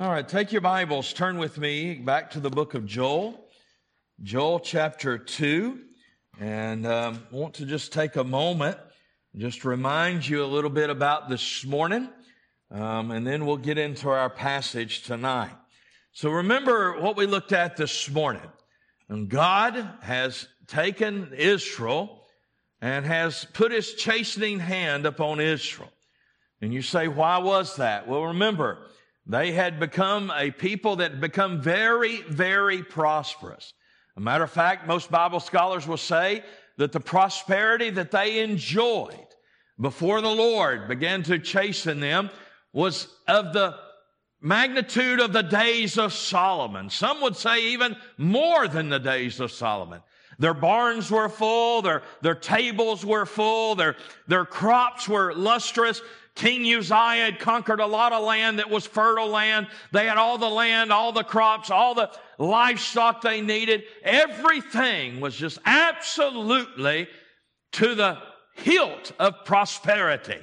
All right, take your Bibles, turn with me back to the book of Joel, Joel chapter 2. And um, I want to just take a moment, just remind you a little bit about this morning, um, and then we'll get into our passage tonight. So remember what we looked at this morning. And God has taken Israel and has put his chastening hand upon Israel. And you say, why was that? Well, remember, they had become a people that had become very, very prosperous. A matter of fact, most Bible scholars will say that the prosperity that they enjoyed before the Lord began to chasten them was of the magnitude of the days of Solomon. Some would say even more than the days of Solomon. Their barns were full, their, their tables were full, their, their crops were lustrous. King Uzziah had conquered a lot of land that was fertile land. They had all the land, all the crops, all the livestock they needed. Everything was just absolutely to the hilt of prosperity.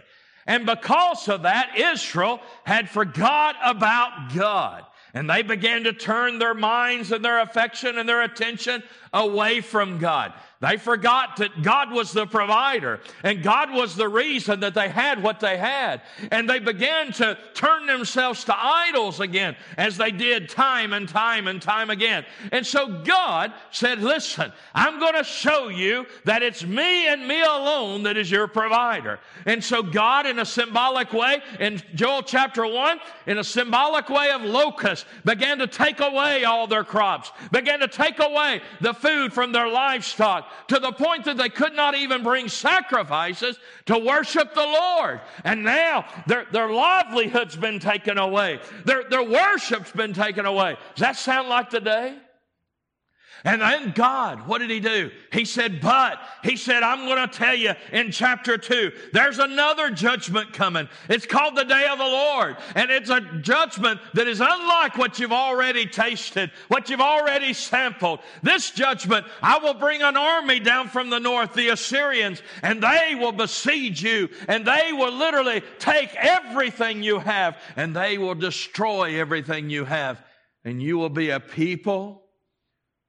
And because of that, Israel had forgot about God. And they began to turn their minds and their affection and their attention away from God. They forgot that God was the provider and God was the reason that they had what they had. And they began to turn themselves to idols again as they did time and time and time again. And so God said, listen, I'm going to show you that it's me and me alone that is your provider. And so God in a symbolic way in Joel chapter one, in a symbolic way of locusts began to take away all their crops, began to take away the food from their livestock to the point that they could not even bring sacrifices to worship the Lord. And now their, their livelihood's been taken away. Their, their worship's been taken away. Does that sound like today? day? And then God, what did he do? He said, but, he said, I'm going to tell you in chapter two, there's another judgment coming. It's called the day of the Lord. And it's a judgment that is unlike what you've already tasted, what you've already sampled. This judgment, I will bring an army down from the north, the Assyrians, and they will besiege you, and they will literally take everything you have, and they will destroy everything you have. And you will be a people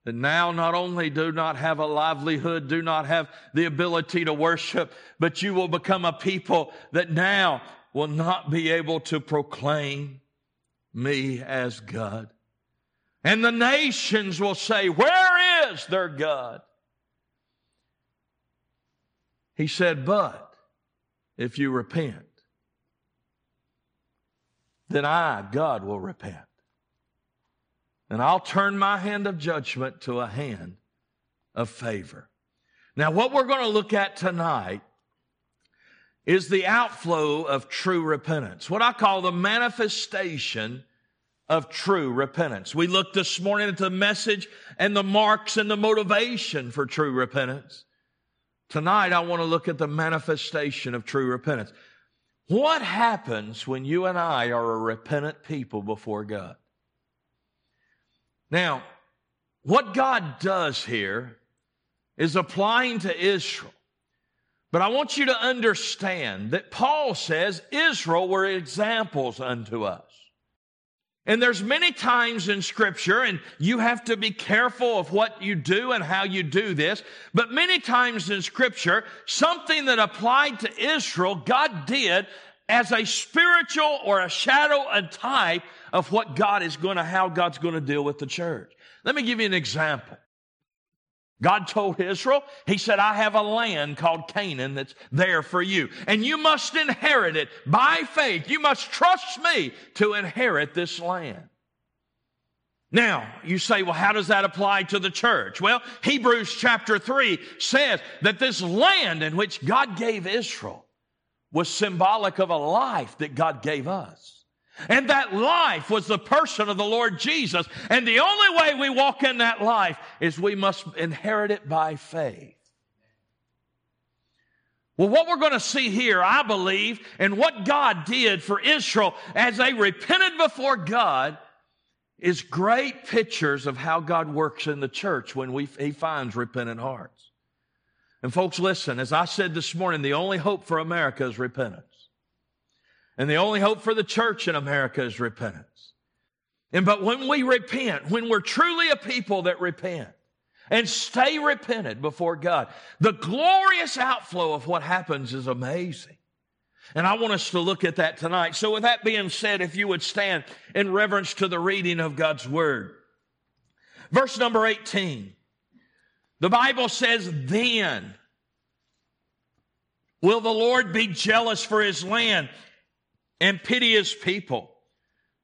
that now not only do not have a livelihood, do not have the ability to worship, but you will become a people that now will not be able to proclaim me as God. And the nations will say, Where is their God? He said, But if you repent, then I, God, will repent and I'll turn my hand of judgment to a hand of favor. Now, what we're going to look at tonight is the outflow of true repentance, what I call the manifestation of true repentance. We looked this morning at the message and the marks and the motivation for true repentance. Tonight, I want to look at the manifestation of true repentance. What happens when you and I are a repentant people before God? Now, what God does here is applying to Israel. But I want you to understand that Paul says Israel were examples unto us. And there's many times in scripture, and you have to be careful of what you do and how you do this, but many times in scripture, something that applied to Israel, God did as a spiritual or a shadow, a type of what God is going to, how God's going to deal with the church. Let me give you an example. God told Israel, He said, I have a land called Canaan that's there for you. And you must inherit it by faith. You must trust me to inherit this land. Now, you say, well, how does that apply to the church? Well, Hebrews chapter 3 says that this land in which God gave Israel was symbolic of a life that God gave us. And that life was the person of the Lord Jesus. And the only way we walk in that life is we must inherit it by faith. Well, what we're going to see here, I believe, and what God did for Israel as they repented before God is great pictures of how God works in the church when we, He finds repentant hearts. And folks, listen, as I said this morning, the only hope for America is repentance. And the only hope for the church in America is repentance. And but when we repent, when we're truly a people that repent and stay repented before God, the glorious outflow of what happens is amazing. And I want us to look at that tonight. So with that being said, if you would stand in reverence to the reading of God's word. Verse number 18. The Bible says, then will the Lord be jealous for his land and pity his people.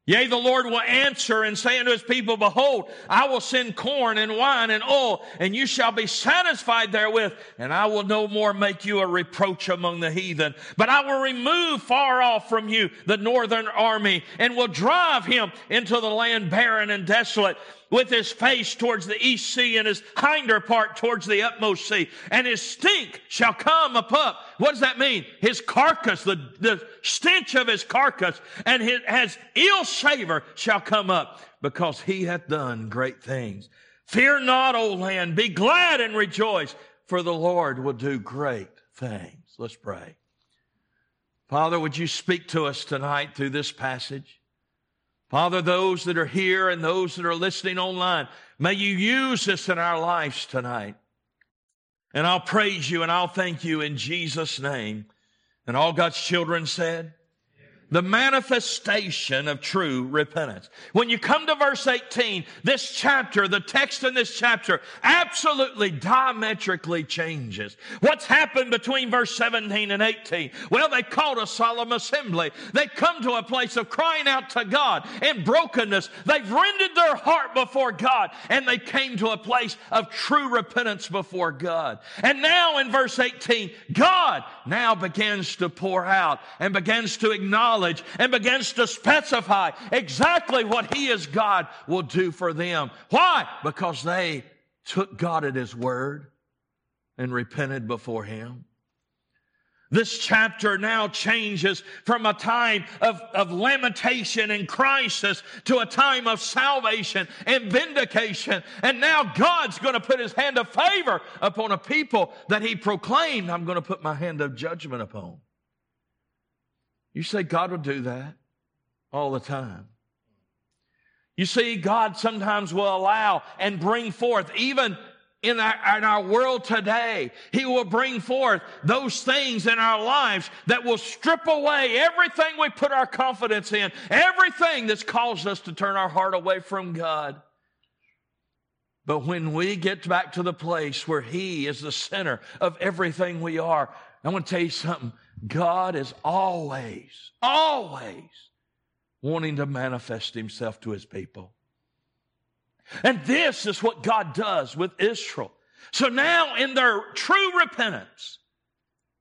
Yea, the Lord will answer and say unto his people, Behold, I will send corn and wine and oil, and you shall be satisfied therewith, and I will no more make you a reproach among the heathen. But I will remove far off from you the northern army, and will drive him into the land barren and desolate, with his face towards the east sea and his hinder part towards the utmost sea. And his stink shall come up. What does that mean? His carcass, the, the stench of his carcass and his, has ill savor shall come up because he hath done great things. Fear not, O land. Be glad and rejoice for the Lord will do great things. Let's pray. Father, would you speak to us tonight through this passage? Father, those that are here and those that are listening online, may you use this in our lives tonight. And I'll praise you and I'll thank you in Jesus' name. And all God's children said, the manifestation of true repentance. When you come to verse 18, this chapter, the text in this chapter absolutely diametrically changes. What's happened between verse 17 and 18? Well, they called a solemn assembly. They come to a place of crying out to God in brokenness. They've rendered their heart before God and they came to a place of true repentance before God. And now in verse 18, God now begins to pour out and begins to acknowledge knowledge and begins to specify exactly what He as God will do for them. Why? Because they took God at His word and repented before Him. This chapter now changes from a time of, of lamentation and crisis to a time of salvation and vindication. And now God's going to put his hand of favor upon a people that he proclaimed, I'm going to put my hand of judgment upon. You say God will do that all the time. You see, God sometimes will allow and bring forth, even in our, in our world today, He will bring forth those things in our lives that will strip away everything we put our confidence in, everything that's caused us to turn our heart away from God. But when we get back to the place where He is the center of everything we are, I want to tell you something. God is always, always wanting to manifest himself to his people. And this is what God does with Israel. So now, in their true repentance,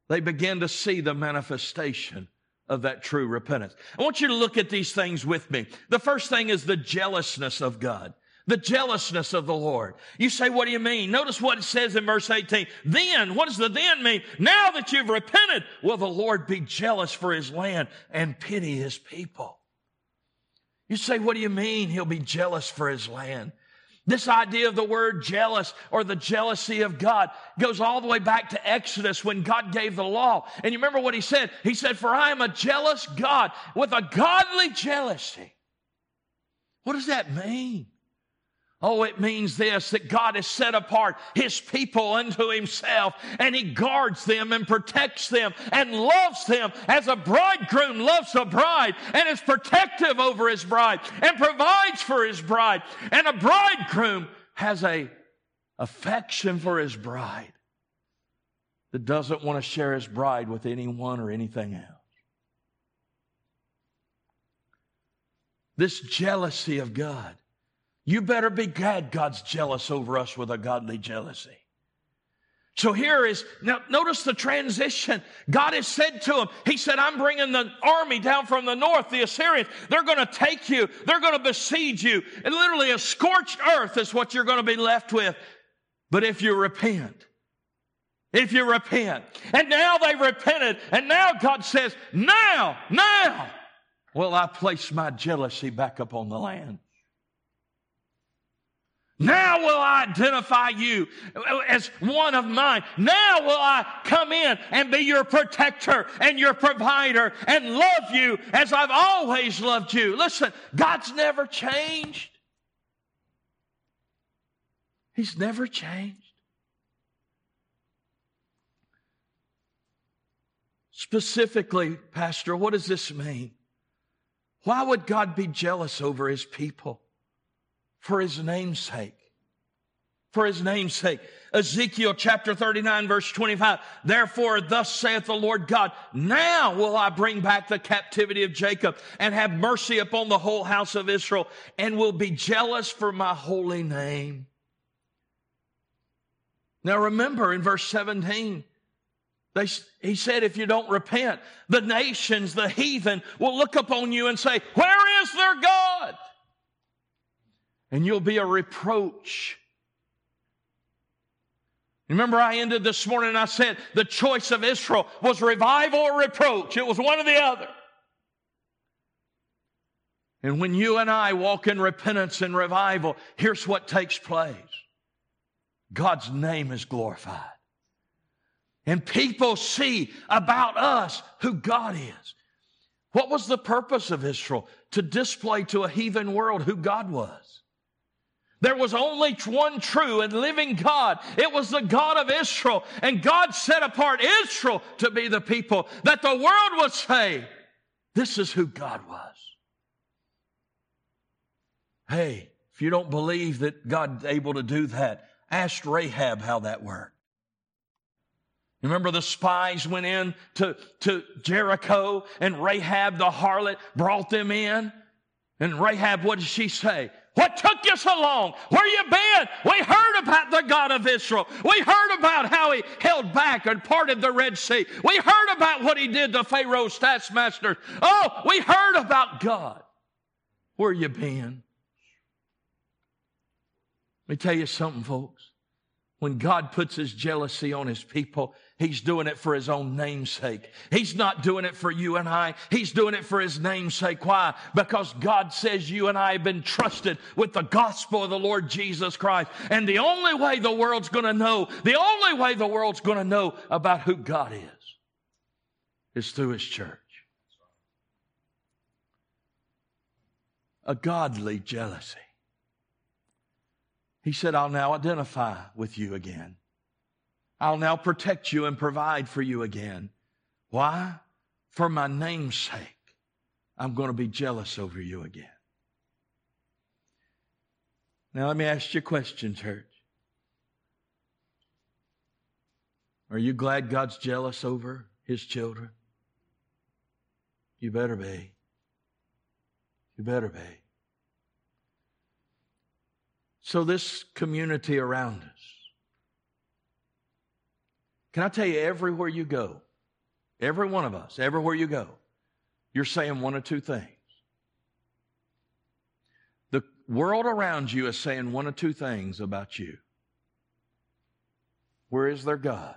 they begin to see the manifestation of that true repentance. I want you to look at these things with me. The first thing is the jealousness of God the jealousness of the Lord. You say, what do you mean? Notice what it says in verse 18. Then, what does the then mean? Now that you've repented, will the Lord be jealous for his land and pity his people? You say, what do you mean he'll be jealous for his land? This idea of the word jealous or the jealousy of God goes all the way back to Exodus when God gave the law. And you remember what he said? He said, For I am a jealous God with a godly jealousy. What does that mean? Oh, it means this that God has set apart His people unto Himself and He guards them and protects them and loves them as a bridegroom loves a bride and is protective over his bride and provides for his bride. And a bridegroom has a affection for his bride that doesn't want to share his bride with anyone or anything else. This jealousy of God you better be glad God's jealous over us with a godly jealousy. So here is, now notice the transition. God has said to him, He said, I'm bringing the army down from the north, the Assyrians. They're going to take you. They're going to besiege you. And literally a scorched earth is what you're going to be left with. But if you repent, if you repent, and now they repented, and now God says, now, now will I place my jealousy back upon the land. Now will I identify you as one of mine. Now will I come in and be your protector and your provider and love you as I've always loved you. Listen, God's never changed. He's never changed. Specifically, Pastor, what does this mean? Why would God be jealous over his people? For his name's sake. For his name's sake. Ezekiel chapter 39 verse 25. Therefore, thus saith the Lord God, now will I bring back the captivity of Jacob and have mercy upon the whole house of Israel and will be jealous for my holy name. Now remember in verse 17, they, he said, if you don't repent, the nations, the heathen will look upon you and say, Where is their God? And you'll be a reproach. Remember, I ended this morning and I said the choice of Israel was revival or reproach. It was one or the other. And when you and I walk in repentance and revival, here's what takes place God's name is glorified. And people see about us who God is. What was the purpose of Israel? To display to a heathen world who God was. There was only one true and living God. It was the God of Israel. And God set apart Israel to be the people that the world would say, this is who God was. Hey, if you don't believe that God's able to do that, ask Rahab how that worked. Remember the spies went in to, to Jericho and Rahab the harlot brought them in? And Rahab, what did she say? What took you so long? Where you been? We heard about the God of Israel. We heard about how he held back and parted the Red Sea. We heard about what he did to Pharaoh's taskmasters. Oh, we heard about God. Where you been? Let me tell you something, folks. When God puts his jealousy on his people, he's doing it for his own namesake. He's not doing it for you and I. He's doing it for his namesake. Why? Because God says you and I have been trusted with the gospel of the Lord Jesus Christ. And the only way the world's going to know, the only way the world's going to know about who God is, is through his church. A godly jealousy. He said, I'll now identify with you again. I'll now protect you and provide for you again. Why? For my name's sake, I'm going to be jealous over you again. Now, let me ask you a question, church. Are you glad God's jealous over his children? You better be. You better be. So, this community around us, can I tell you, everywhere you go, every one of us, everywhere you go, you're saying one or two things. The world around you is saying one or two things about you. Where is their God?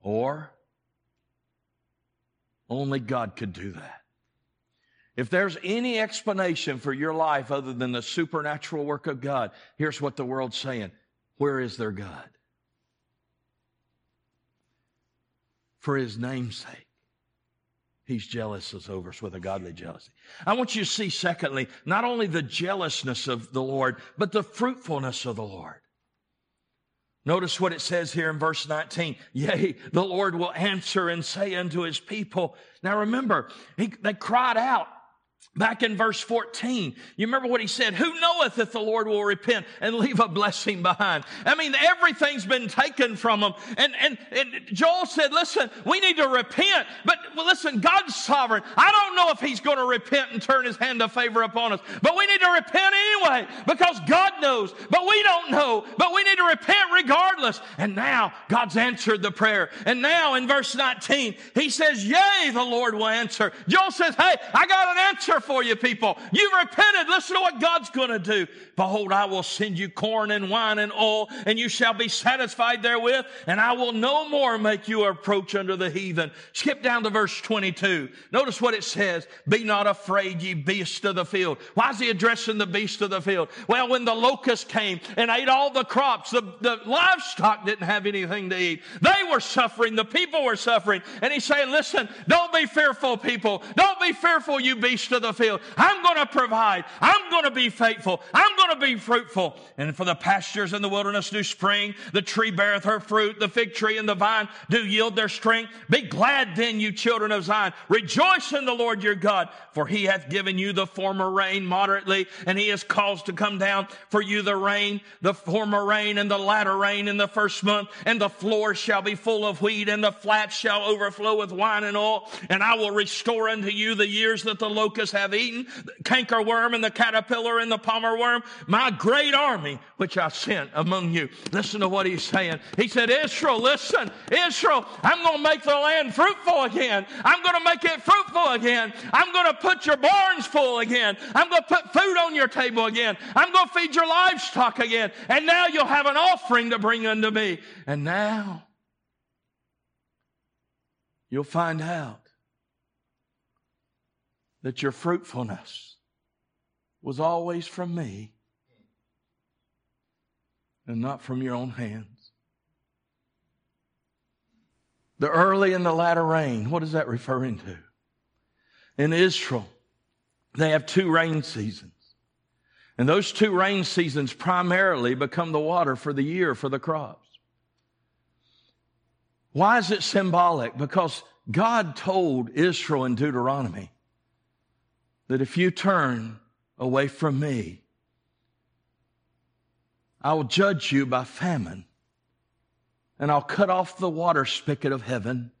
Or only God could do that. If there's any explanation for your life other than the supernatural work of God, here's what the world's saying Where is their God? For his name's sake, he's jealous over us with a godly jealousy. I want you to see, secondly, not only the jealousness of the Lord, but the fruitfulness of the Lord. Notice what it says here in verse 19. Yea, the Lord will answer and say unto his people. Now remember, he, they cried out Back in verse 14, you remember what he said? Who knoweth if the Lord will repent and leave a blessing behind? I mean, everything's been taken from them. And, and, and Joel said, listen, we need to repent. But well, listen, God's sovereign. I don't know if he's going to repent and turn his hand of favor upon us. But we need to repent anyway because God knows. But we don't know. But we need to repent regardless. And now God's answered the prayer. And now in verse 19, he says, Yea, the Lord will answer. Joel says, Hey, I got an answer answer for you, people. You've repented. Listen to what God's going to do. Behold, I will send you corn and wine and oil, and you shall be satisfied therewith, and I will no more make you approach under the heathen. Skip down to verse 22. Notice what it says. Be not afraid, ye beasts of the field. Why is he addressing the beasts of the field? Well, when the locust came and ate all the crops, the, the livestock didn't have anything to eat. They were suffering. The people were suffering. And he's saying, listen, don't be fearful, people. Don't be fearful, you beasts of the field. I'm going to provide. I'm going to be faithful. I'm going to be fruitful. And for the pastures in the wilderness do spring. The tree beareth her fruit. The fig tree and the vine do yield their strength. Be glad then, you children of Zion. Rejoice in the Lord your God, for he hath given you the former rain moderately, and he has caused to come down for you the rain, the former rain and the latter rain in the first month, and the floor shall be full of wheat, and the flats shall overflow with wine and oil, and I will restore unto you the years that the locusts have eaten, the cankerworm and the caterpillar and the palmer worm, my great army which I sent among you. Listen to what he's saying. He said, Israel, listen, Israel, I'm going to make the land fruitful again. I'm going to make it fruitful again. I'm going to put your barns full again. I'm going to put food on your table again. I'm going to feed your livestock again. And now you'll have an offering to bring unto me. And now you'll find out that your fruitfulness was always from me and not from your own hands. The early and the latter rain, what is that referring to? In Israel, they have two rain seasons. And those two rain seasons primarily become the water for the year for the crops. Why is it symbolic? Because God told Israel in Deuteronomy that if you turn away from me, I will judge you by famine, and I'll cut off the water spigot of heaven,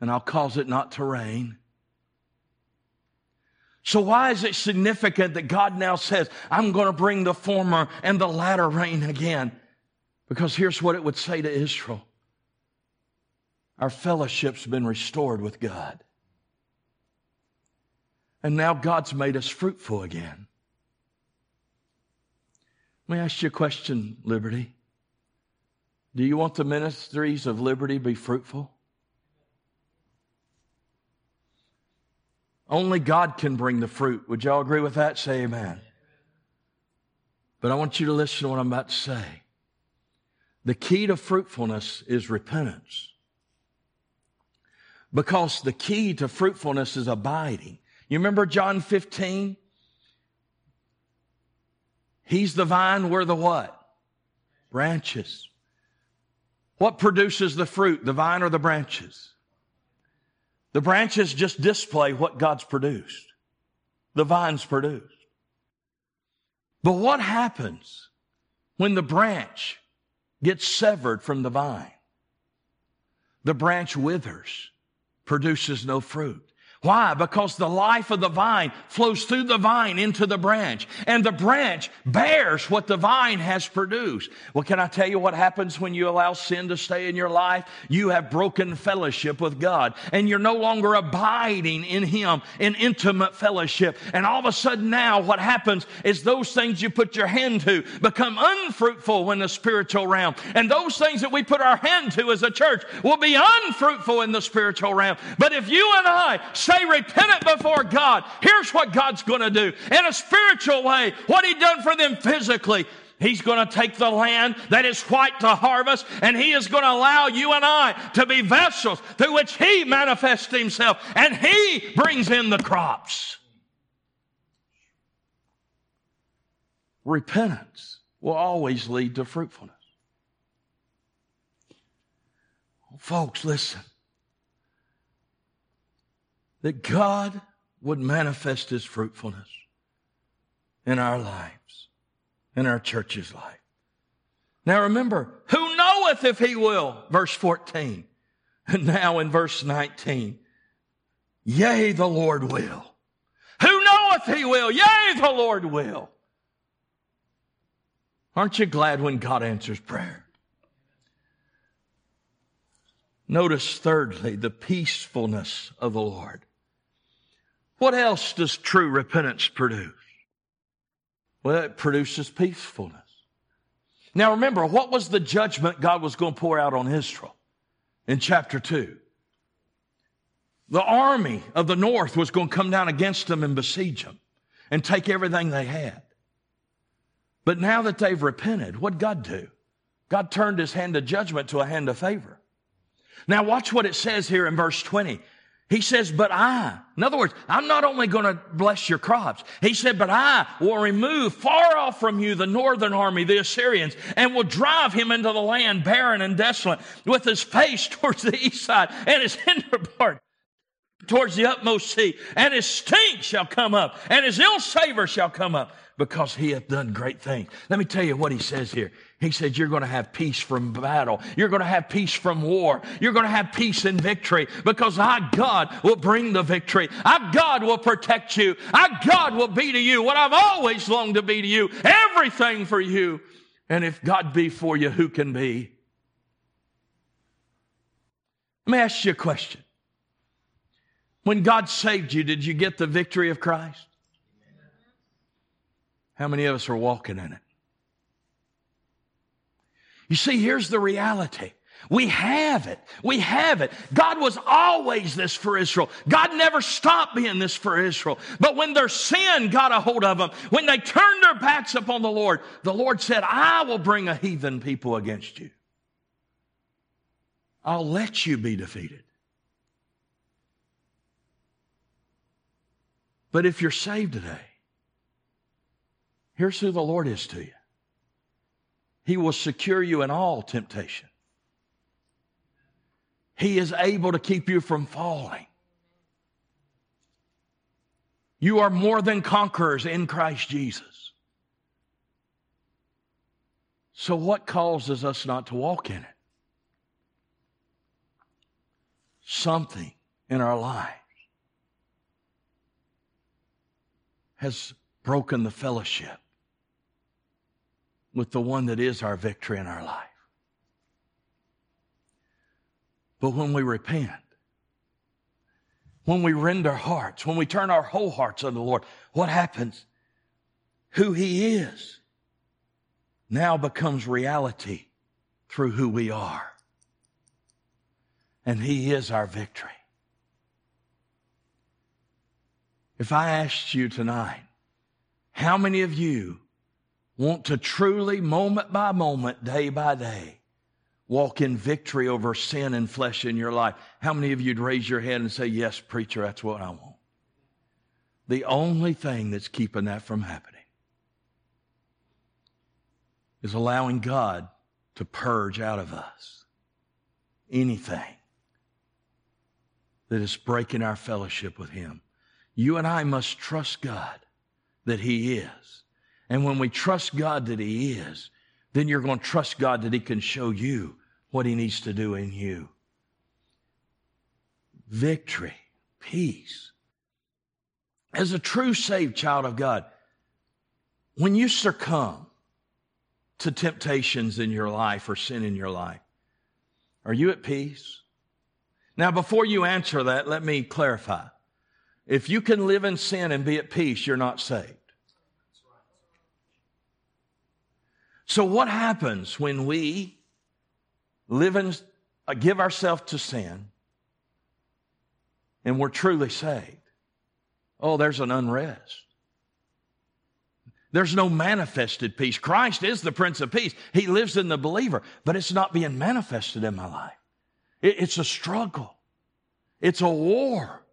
and I'll cause it not to rain. So why is it significant that God now says, I'm going to bring the former and the latter rain again? Because here's what it would say to Israel. Our fellowship's been restored with God. And now God's made us fruitful again. Let me ask you a question, Liberty. Do you want the ministries of liberty to be fruitful? Only God can bring the fruit. Would y'all agree with that? Say amen. But I want you to listen to what I'm about to say. The key to fruitfulness is repentance. Because the key to fruitfulness is abiding. You remember John 15? He's the vine, we're the what? Branches. What produces the fruit, the vine or the branches? The branches just display what God's produced. The vine's produced. But what happens when the branch gets severed from the vine? The branch withers, produces no fruit. Why? Because the life of the vine flows through the vine into the branch, and the branch bears what the vine has produced. Well, can I tell you what happens when you allow sin to stay in your life? You have broken fellowship with God, and you're no longer abiding in Him in intimate fellowship. And all of a sudden, now what happens is those things you put your hand to become unfruitful in the spiritual realm. And those things that we put our hand to as a church will be unfruitful in the spiritual realm. But if you and I stay repentant before God, here's what God's going to do. In a spiritual way, what He done for them physically, He's going to take the land that is white to harvest, and He is going to allow you and I to be vessels through which He manifests Himself, and He brings in the crops. Repentance will always lead to fruitfulness. Folks, listen that God would manifest his fruitfulness in our lives, in our church's life. Now remember, who knoweth if he will? Verse 14. And now in verse 19, yea, the Lord will. Who knoweth he will? Yea, the Lord will. Aren't you glad when God answers prayer? Notice thirdly, the peacefulness of the Lord. What else does true repentance produce? Well, it produces peacefulness. Now remember, what was the judgment God was going to pour out on Israel in chapter 2? The army of the north was going to come down against them and besiege them and take everything they had. But now that they've repented, what God do? God turned his hand of judgment to a hand of favor. Now watch what it says here in verse 20. He says, but I, in other words, I'm not only going to bless your crops. He said, but I will remove far off from you the northern army, the Assyrians, and will drive him into the land barren and desolate with his face towards the east side and his hinder part towards the utmost sea. And his stink shall come up and his ill savor shall come up because he hath done great things. Let me tell you what he says here. He said, You're going to have peace from battle. You're going to have peace from war. You're going to have peace in victory because our God will bring the victory. Our God will protect you. Our God will be to you what I've always longed to be to you. Everything for you. And if God be for you, who can be? Let me ask you a question. When God saved you, did you get the victory of Christ? How many of us are walking in it? You see, here's the reality. We have it. We have it. God was always this for Israel. God never stopped being this for Israel. But when their sin got a hold of them, when they turned their backs upon the Lord, the Lord said, I will bring a heathen people against you. I'll let you be defeated. But if you're saved today, here's who the Lord is to you. He will secure you in all temptation. He is able to keep you from falling. You are more than conquerors in Christ Jesus. So, what causes us not to walk in it? Something in our lives has broken the fellowship with the one that is our victory in our life. But when we repent, when we rend our hearts, when we turn our whole hearts unto the Lord, what happens? Who He is now becomes reality through who we are. And He is our victory. If I asked you tonight, how many of you want to truly, moment by moment, day by day, walk in victory over sin and flesh in your life, how many of you'd raise your hand and say, Yes, preacher, that's what I want? The only thing that's keeping that from happening is allowing God to purge out of us anything that is breaking our fellowship with Him. You and I must trust God that He is and when we trust God that He is, then you're going to trust God that He can show you what He needs to do in you. Victory, peace. As a true saved child of God, when you succumb to temptations in your life or sin in your life, are you at peace? Now, before you answer that, let me clarify. If you can live in sin and be at peace, you're not saved. So, what happens when we live and uh, give ourselves to sin and we're truly saved? Oh, there's an unrest. There's no manifested peace. Christ is the Prince of Peace. He lives in the believer, but it's not being manifested in my life. It's a struggle. It's a war.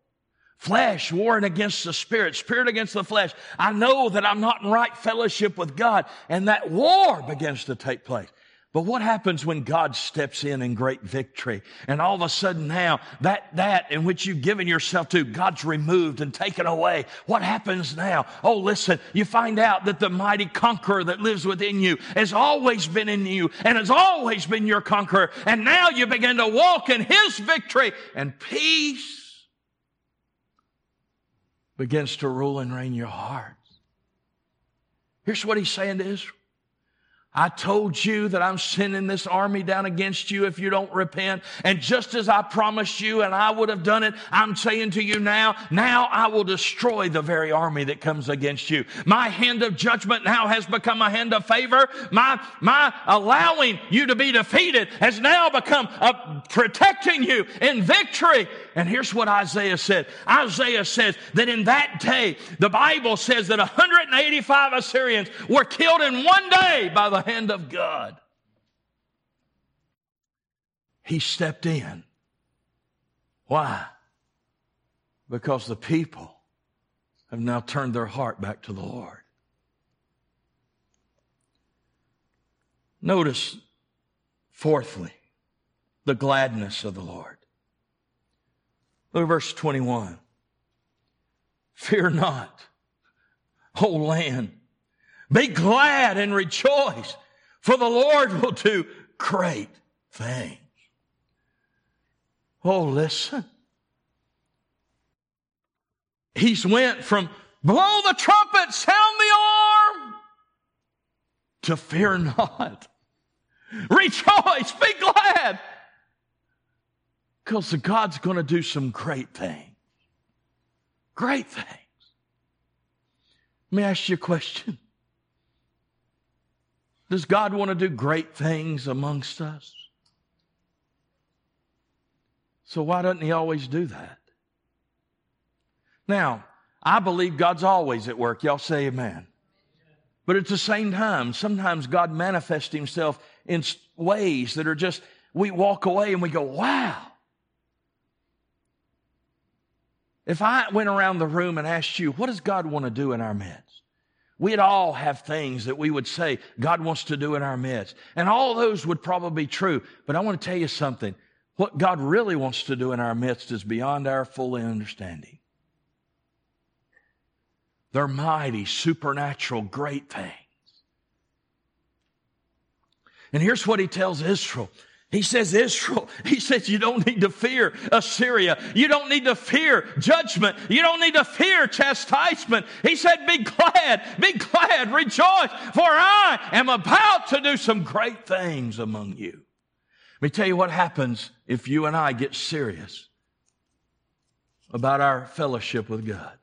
Flesh warring against the spirit, spirit against the flesh. I know that I'm not in right fellowship with God, and that war begins to take place. But what happens when God steps in in great victory and all of a sudden now that, that in which you've given yourself to, God's removed and taken away. What happens now? Oh, listen, you find out that the mighty conqueror that lives within you has always been in you and has always been your conqueror. And now you begin to walk in his victory and peace begins to rule and reign your hearts. Here's what he's saying to Israel I told you that I'm sending this army down against you if you don't repent. And just as I promised you and I would have done it, I'm saying to you now, now I will destroy the very army that comes against you. My hand of judgment now has become a hand of favor. My, my allowing you to be defeated has now become a protecting you in victory. And here's what Isaiah said. Isaiah says that in that day, the Bible says that 185 Assyrians were killed in one day by the hand of God. He stepped in. Why? Because the people have now turned their heart back to the Lord. Notice, fourthly, the gladness of the Lord. Look at verse 21. Fear not, O land. Be glad and rejoice, for the Lord will do great things. Oh, listen. He's went from blow the trumpet, sound the alarm, to fear not. Rejoice, be glad. Because God's going to do some great things. Great things. Let me ask you a question. Does God want to do great things amongst us? So why doesn't He always do that? Now, I believe God's always at work. Y'all say amen. But at the same time, sometimes God manifests Himself in ways that are just, we walk away and we go, wow. If I went around the room and asked you, what does God want to do in our midst? We'd all have things that we would say God wants to do in our midst. And all those would probably be true. But I want to tell you something. What God really wants to do in our midst is beyond our full understanding. They're mighty, supernatural, great things. And here's what he tells Israel he says, Israel, he says, you don't need to fear Assyria. You don't need to fear judgment. You don't need to fear chastisement. He said, be glad, be glad, rejoice, for I am about to do some great things among you. Let me tell you what happens if you and I get serious about our fellowship with God.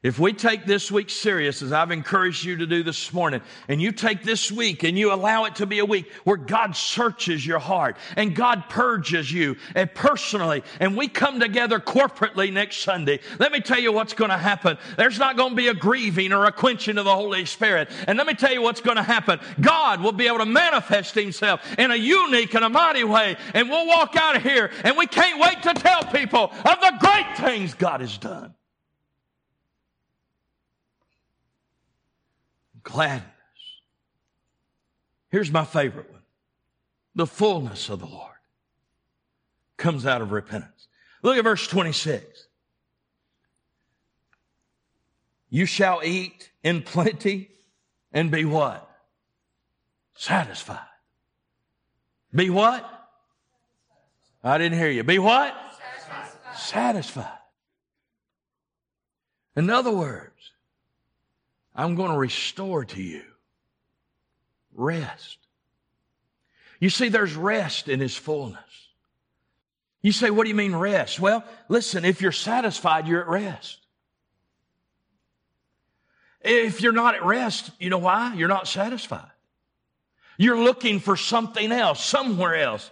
If we take this week serious, as I've encouraged you to do this morning, and you take this week and you allow it to be a week where God searches your heart and God purges you and personally, and we come together corporately next Sunday, let me tell you what's going to happen. There's not going to be a grieving or a quenching of the Holy Spirit. And let me tell you what's going to happen. God will be able to manifest Himself in a unique and a mighty way. And we'll walk out of here and we can't wait to tell people of the great things God has done. Gladness. Here's my favorite one. The fullness of the Lord comes out of repentance. Look at verse 26. You shall eat in plenty and be what? Satisfied. Be what? I didn't hear you. Be what? Satisfied. Satisfied. In other words, I'm going to restore to you rest. You see, there's rest in His fullness. You say, what do you mean rest? Well, listen, if you're satisfied, you're at rest. If you're not at rest, you know why? You're not satisfied. You're looking for something else, somewhere else.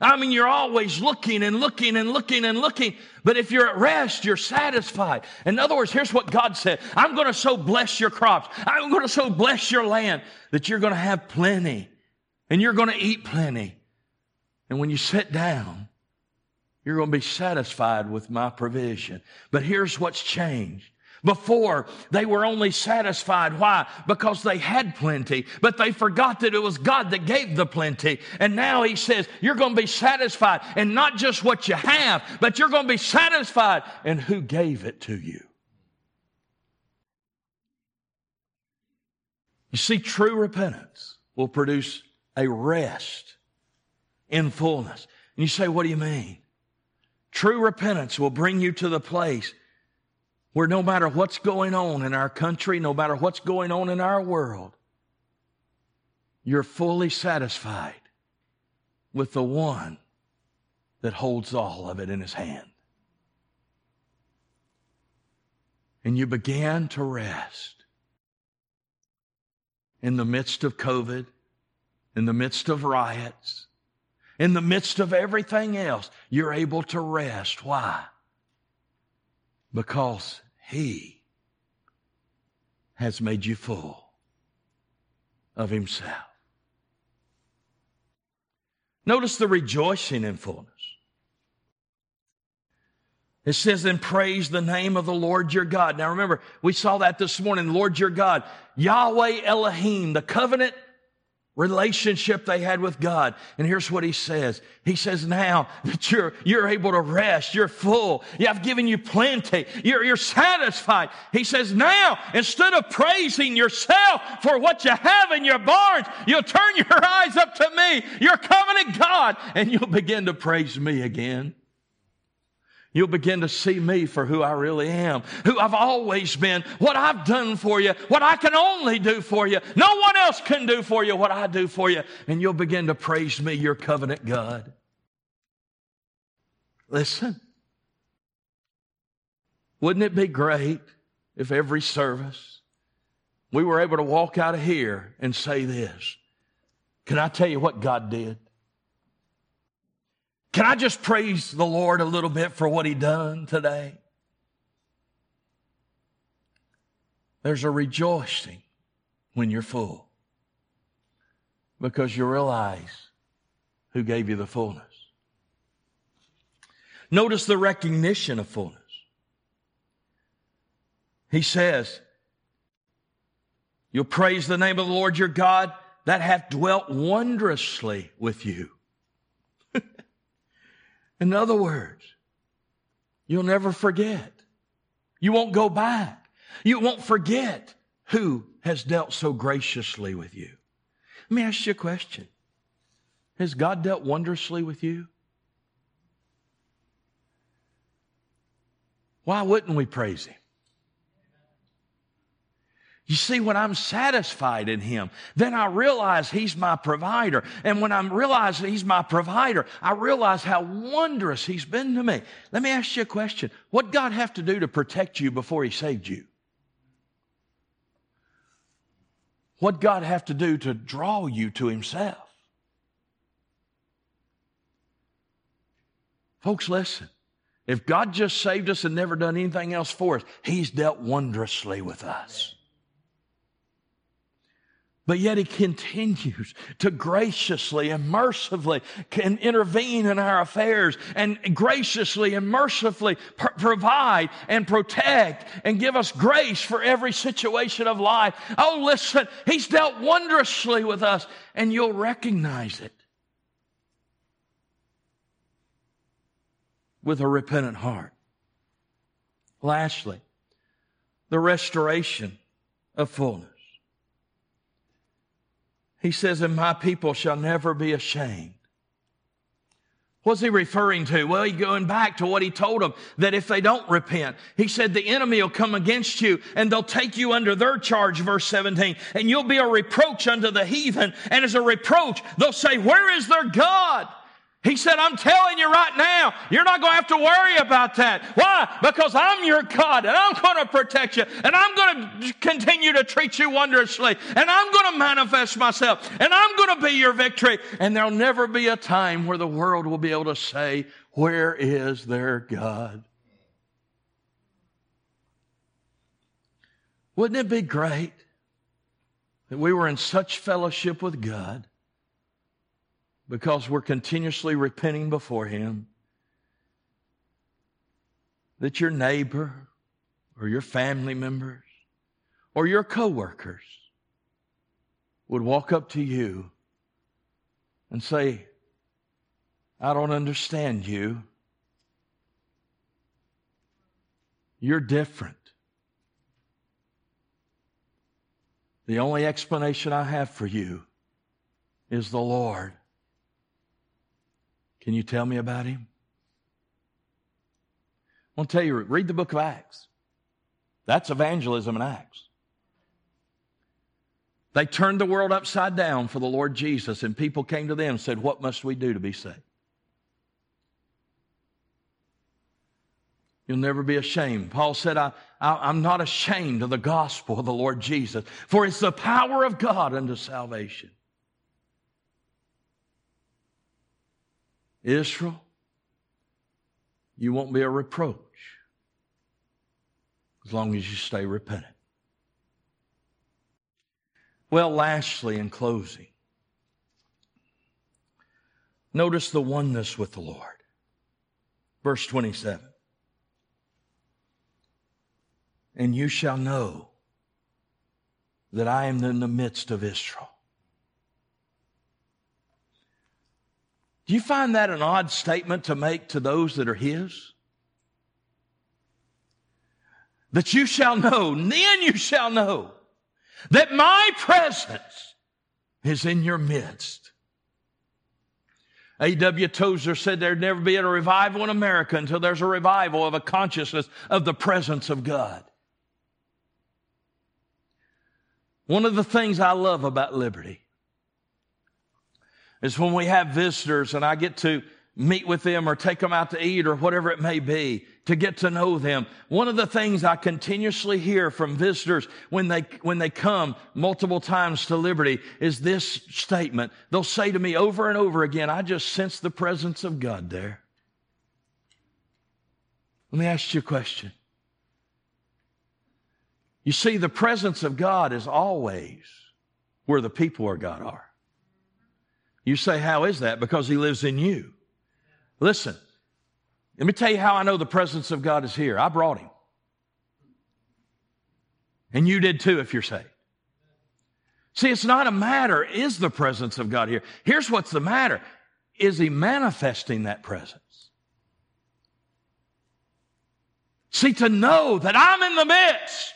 I mean, you're always looking and looking and looking and looking. But if you're at rest, you're satisfied. In other words, here's what God said. I'm going to so bless your crops. I'm going to so bless your land that you're going to have plenty and you're going to eat plenty. And when you sit down, you're going to be satisfied with my provision. But here's what's changed. Before, they were only satisfied. Why? Because they had plenty, but they forgot that it was God that gave the plenty. And now he says, you're going to be satisfied in not just what you have, but you're going to be satisfied in who gave it to you. You see, true repentance will produce a rest in fullness. And you say, what do you mean? True repentance will bring you to the place where no matter what's going on in our country, no matter what's going on in our world, you're fully satisfied with the one that holds all of it in his hand. And you began to rest in the midst of COVID, in the midst of riots, in the midst of everything else. You're able to rest. Why? Because he has made you full of himself. Notice the rejoicing in fullness. It says, and praise the name of the Lord your God. Now remember, we saw that this morning, Lord your God, Yahweh Elohim, the covenant relationship they had with God. And here's what he says. He says, now that you're, you're able to rest, you're full, yeah, I've given you plenty, you're, you're satisfied. He says, now instead of praising yourself for what you have in your barns, you'll turn your eyes up to me, your covenant God, and you'll begin to praise me again. You'll begin to see me for who I really am, who I've always been, what I've done for you, what I can only do for you. No one else can do for you what I do for you. And you'll begin to praise me, your covenant God. Listen, wouldn't it be great if every service we were able to walk out of here and say this? Can I tell you what God did? Can I just praise the Lord a little bit for what He done today? There's a rejoicing when you're full because you realize who gave you the fullness. Notice the recognition of fullness. He says, You'll praise the name of the Lord your God that hath dwelt wondrously with you. In other words, you'll never forget. You won't go back. You won't forget who has dealt so graciously with you. Let me ask you a question. Has God dealt wondrously with you? Why wouldn't we praise Him? You see, when I'm satisfied in Him, then I realize He's my provider. And when I realize He's my provider, I realize how wondrous He's been to me. Let me ask you a question. What God have to do to protect you before He saved you? What God have to do to draw you to Himself? Folks, listen. If God just saved us and never done anything else for us, He's dealt wondrously with us. But yet he continues to graciously and mercifully can intervene in our affairs and graciously and mercifully pr- provide and protect and give us grace for every situation of life. Oh, listen, he's dealt wondrously with us and you'll recognize it with a repentant heart. Lastly, the restoration of fullness. He says, and my people shall never be ashamed. What's he referring to? Well, he's going back to what he told them that if they don't repent, he said the enemy will come against you and they'll take you under their charge, verse 17, and you'll be a reproach unto the heathen. And as a reproach, they'll say, Where is their God? He said, I'm telling you right now, you're not going to have to worry about that. Why? Because I'm your God and I'm going to protect you and I'm going to continue to treat you wondrously and I'm going to manifest myself and I'm going to be your victory. And there'll never be a time where the world will be able to say, Where is their God? Wouldn't it be great that we were in such fellowship with God? Because we're continuously repenting before Him, that your neighbor or your family members or your coworkers would walk up to you and say, I don't understand you. You're different. The only explanation I have for you is the Lord. Can you tell me about him? I want to tell you, read the book of Acts. That's evangelism in Acts. They turned the world upside down for the Lord Jesus, and people came to them and said, What must we do to be saved? You'll never be ashamed. Paul said, I, I, am not ashamed of the gospel of the Lord Jesus, for it's the power of God unto salvation. Israel, you won't be a reproach as long as you stay repentant. Well, lastly, in closing, notice the oneness with the Lord. Verse 27. And you shall know that I am in the midst of Israel. Do you find that an odd statement to make to those that are His? That you shall know, then you shall know that my presence is in your midst. A.W. Tozer said there'd never be a revival in America until there's a revival of a consciousness of the presence of God. One of the things I love about Liberty is when we have visitors and I get to meet with them or take them out to eat or whatever it may be to get to know them. One of the things I continuously hear from visitors when they, when they come multiple times to Liberty is this statement. They'll say to me over and over again, I just sense the presence of God there. Let me ask you a question. You see, the presence of God is always where the people of God are. You say, How is that? Because He lives in you. Listen, let me tell you how I know the presence of God is here. I brought him. And you did too if you're saved. See, it's not a matter, is the presence of God here? Here's what's the matter. Is he manifesting that presence? See, to know that I'm in the midst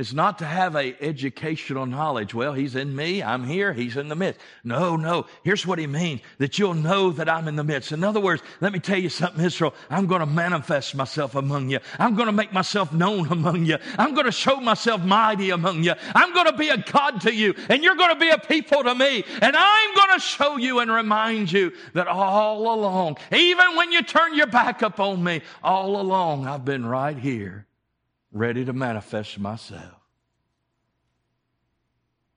it's not to have a educational knowledge. Well, he's in me. I'm here. He's in the midst. No, no. Here's what he means. That you'll know that I'm in the midst. In other words, let me tell you something, Israel. I'm going to manifest myself among you. I'm going to make myself known among you. I'm going to show myself mighty among you. I'm going to be a God to you and you're going to be a people to me. And I'm going to show you and remind you that all along, even when you turn your back up on me, all along I've been right here ready to manifest myself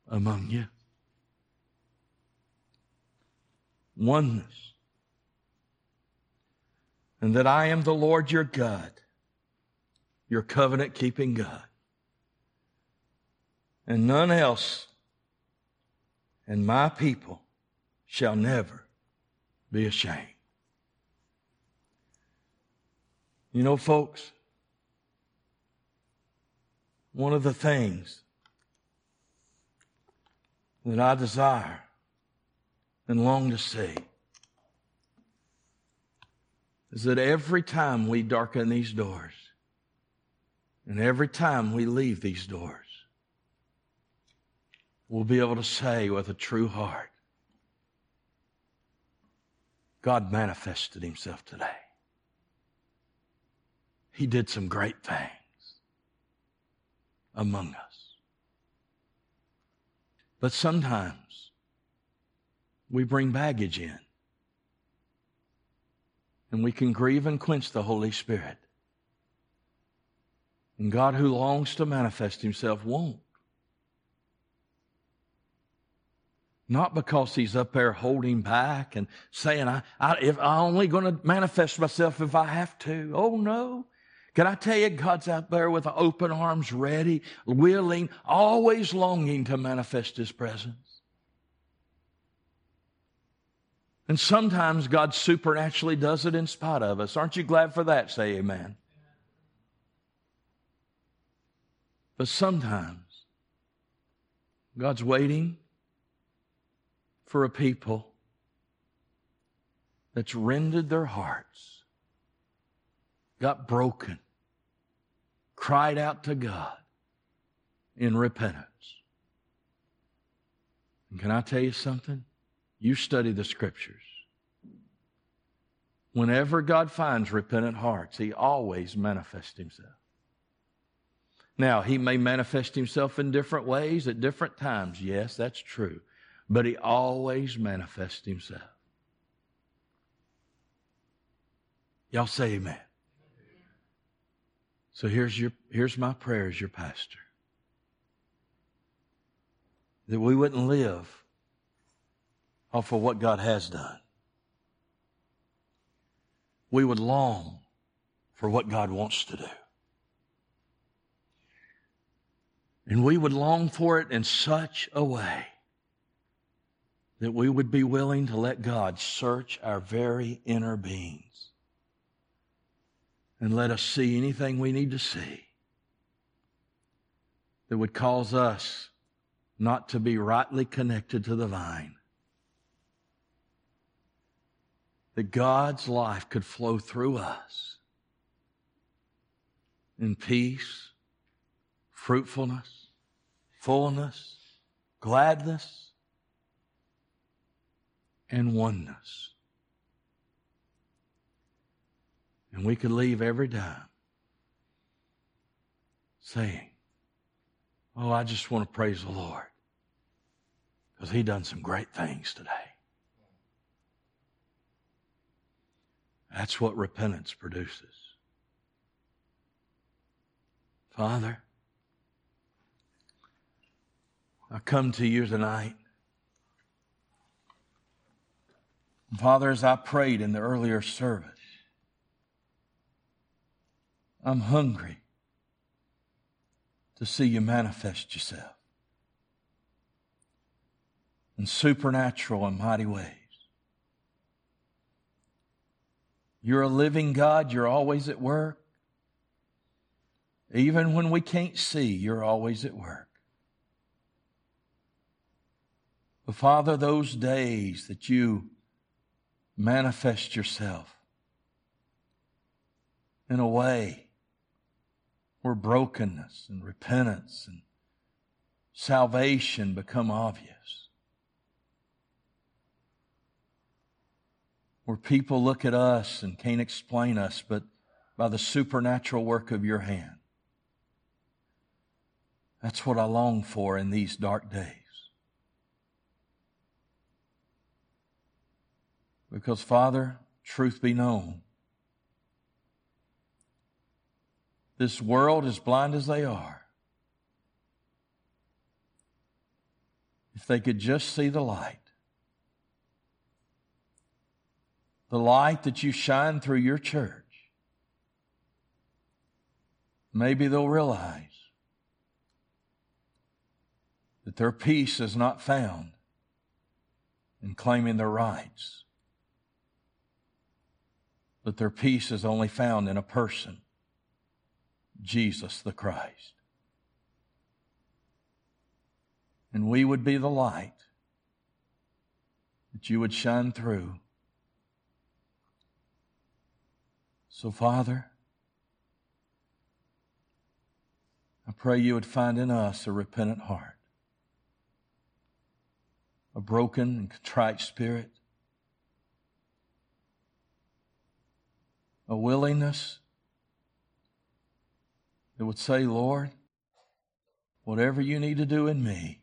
among you. Oneness. And that I am the Lord your God, your covenant keeping God. And none else and my people shall never be ashamed. You know, folks, one of the things that I desire and long to see is that every time we darken these doors and every time we leave these doors, we'll be able to say with a true heart, God manifested himself today. He did some great things among us. But sometimes we bring baggage in. And we can grieve and quench the Holy Spirit. And God, who longs to manifest Himself, won't. Not because He's up there holding back and saying, I, I, if I'm only going to manifest myself if I have to. Oh, no. Can I tell you, God's out there with open arms, ready, willing, always longing to manifest His presence. And sometimes God supernaturally does it in spite of us. Aren't you glad for that? Say amen. But sometimes God's waiting for a people that's rendered their hearts, got broken, cried out to God in repentance. And can I tell you something? You study the scriptures. Whenever God finds repentant hearts, He always manifests Himself. Now, he may manifest himself in different ways at different times. Yes, that's true. But he always manifests himself. Y'all say amen. So here's your here's my prayer as your pastor. That we wouldn't live off of what God has done. We would long for what God wants to do. And we would long for it in such a way that we would be willing to let God search our very inner beings and let us see anything we need to see that would cause us not to be rightly connected to the vine. That God's life could flow through us in peace fruitfulness, fullness, gladness, and oneness. And we could leave every time saying, Oh, I just want to praise the Lord because He done some great things today. That's what repentance produces. Father, I come to you tonight. Father, as I prayed in the earlier service, I'm hungry to see you manifest yourself in supernatural and mighty ways. You're a living God. You're always at work. Even when we can't see, you're always at work. But Father, those days that you manifest yourself in a way where brokenness and repentance and salvation become obvious. Where people look at us and can't explain us, but by the supernatural work of your hand. That's what I long for in these dark days. Because, Father, truth be known, this world, as blind as they are, if they could just see the light, the light that you shine through your church, maybe they'll realize that their peace is not found in claiming their rights that their peace is only found in a person, Jesus the Christ. And we would be the light that you would shine through. So, Father, I pray you would find in us a repentant heart, a broken and contrite spirit, a willingness that would say, Lord, whatever you need to do in me,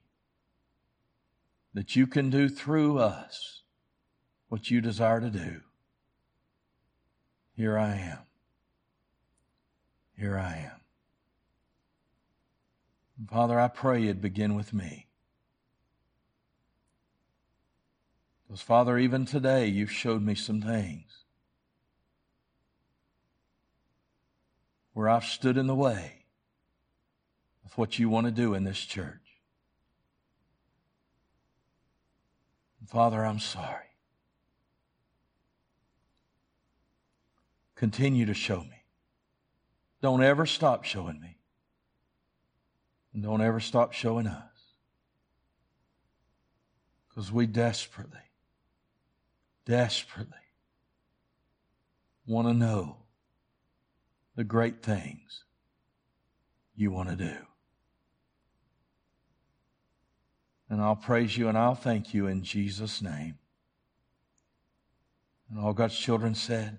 that you can do through us what you desire to do. Here I am. Here I am. Father, I pray you'd begin with me. Because, Father, even today you've showed me some things where I've stood in the way of what you want to do in this church. Father, I'm sorry. Continue to show me. Don't ever stop showing me. And don't ever stop showing us. Because we desperately, desperately want to know the great things you want to do. And I'll praise you and I'll thank you in Jesus' name. And all God's children said,